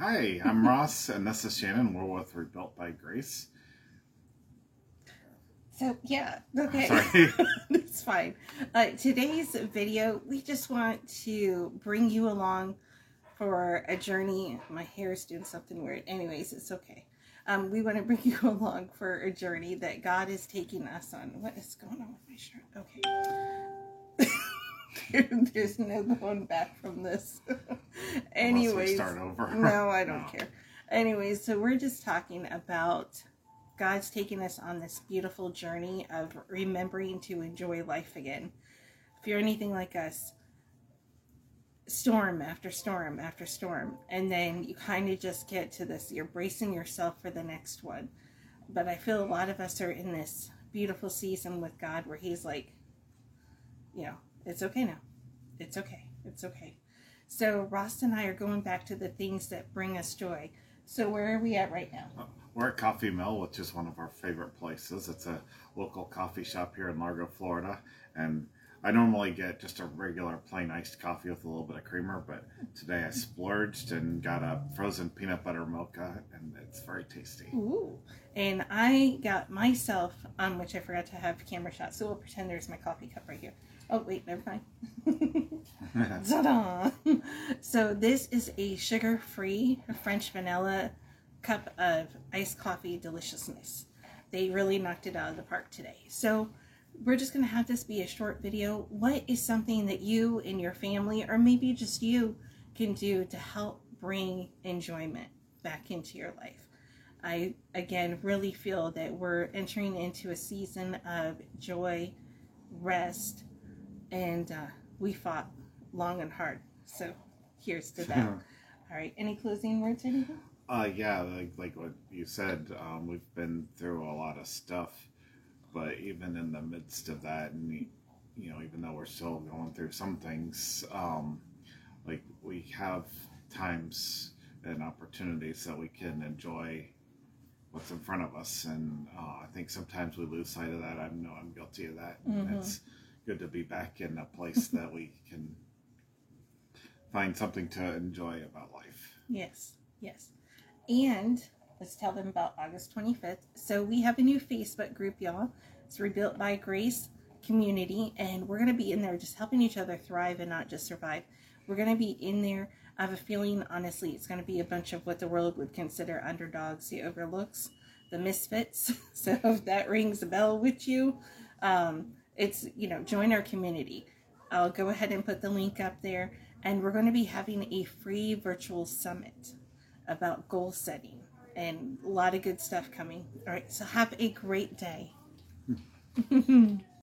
Hi, I'm Ross, and this is Shannon. We're with Rebuilt by Grace. So yeah, okay, that's fine. Uh, today's video, we just want to bring you along for a journey. My hair is doing something weird. Anyways, it's okay. Um, we want to bring you along for a journey that God is taking us on. What is going on with my shirt? Okay. There's no going back from this. Anyways, start over. no, I don't No. care. Anyways, so we're just talking about God's taking us on this beautiful journey of remembering to enjoy life again. If you're anything like us, storm after storm after storm, and then you kind of just get to this, you're bracing yourself for the next one. But I feel a lot of us are in this beautiful season with God where He's like, you know, it's okay now. It's okay. It's okay. So Ross and I are going back to the things that bring us joy. So where are we at right now? Uh, we're at Coffee Mill, which is one of our favorite places. It's a local coffee shop here in Largo, Florida. And I normally get just a regular plain iced coffee with a little bit of creamer, but today I splurged and got a frozen peanut butter mocha, and it's very tasty. Ooh. And I got myself, um, which I forgot to have camera shot, so we'll pretend there's my coffee cup right here. Oh, wait, never mind. Ta-da! So this is a sugar-free French vanilla cup of iced coffee deliciousness. They really knocked it out of the park today. So we're just going to have this be a short video. What is something that you and your family, or maybe just you, can do to help bring enjoyment back into your life? I, again, really feel that we're entering into a season of joy, rest, and uh, we fought long and hard. So here's to that. All right. Any closing words, anything? Uh, yeah, like, like what you said, um, we've been through a lot of stuff, but even in the midst of that, and you know, even though we're still going through some things, um, like we have times and opportunities that we can enjoy what's in front of us, and uh, I think sometimes we lose sight of that. I know I'm guilty of that. and Mhm. It's good to be back in a place that we can find something to enjoy about life. Yes. Yes. And let's tell them about August 25th. So we have a new Facebook group, y'all. It's Rebuilt by Grace Community, and we're going to be in there just helping each other thrive and not just survive. We're going to be in there. I have a feeling, honestly, it's going to be a bunch of what the world would consider underdogs, the overlooks, the misfits. So if that rings a bell with you, um, it's, you know, join our community. I'll go ahead and put the link up there. And we're going to be having a free virtual summit about goal setting and a lot of good stuff coming. All right, so have a great day.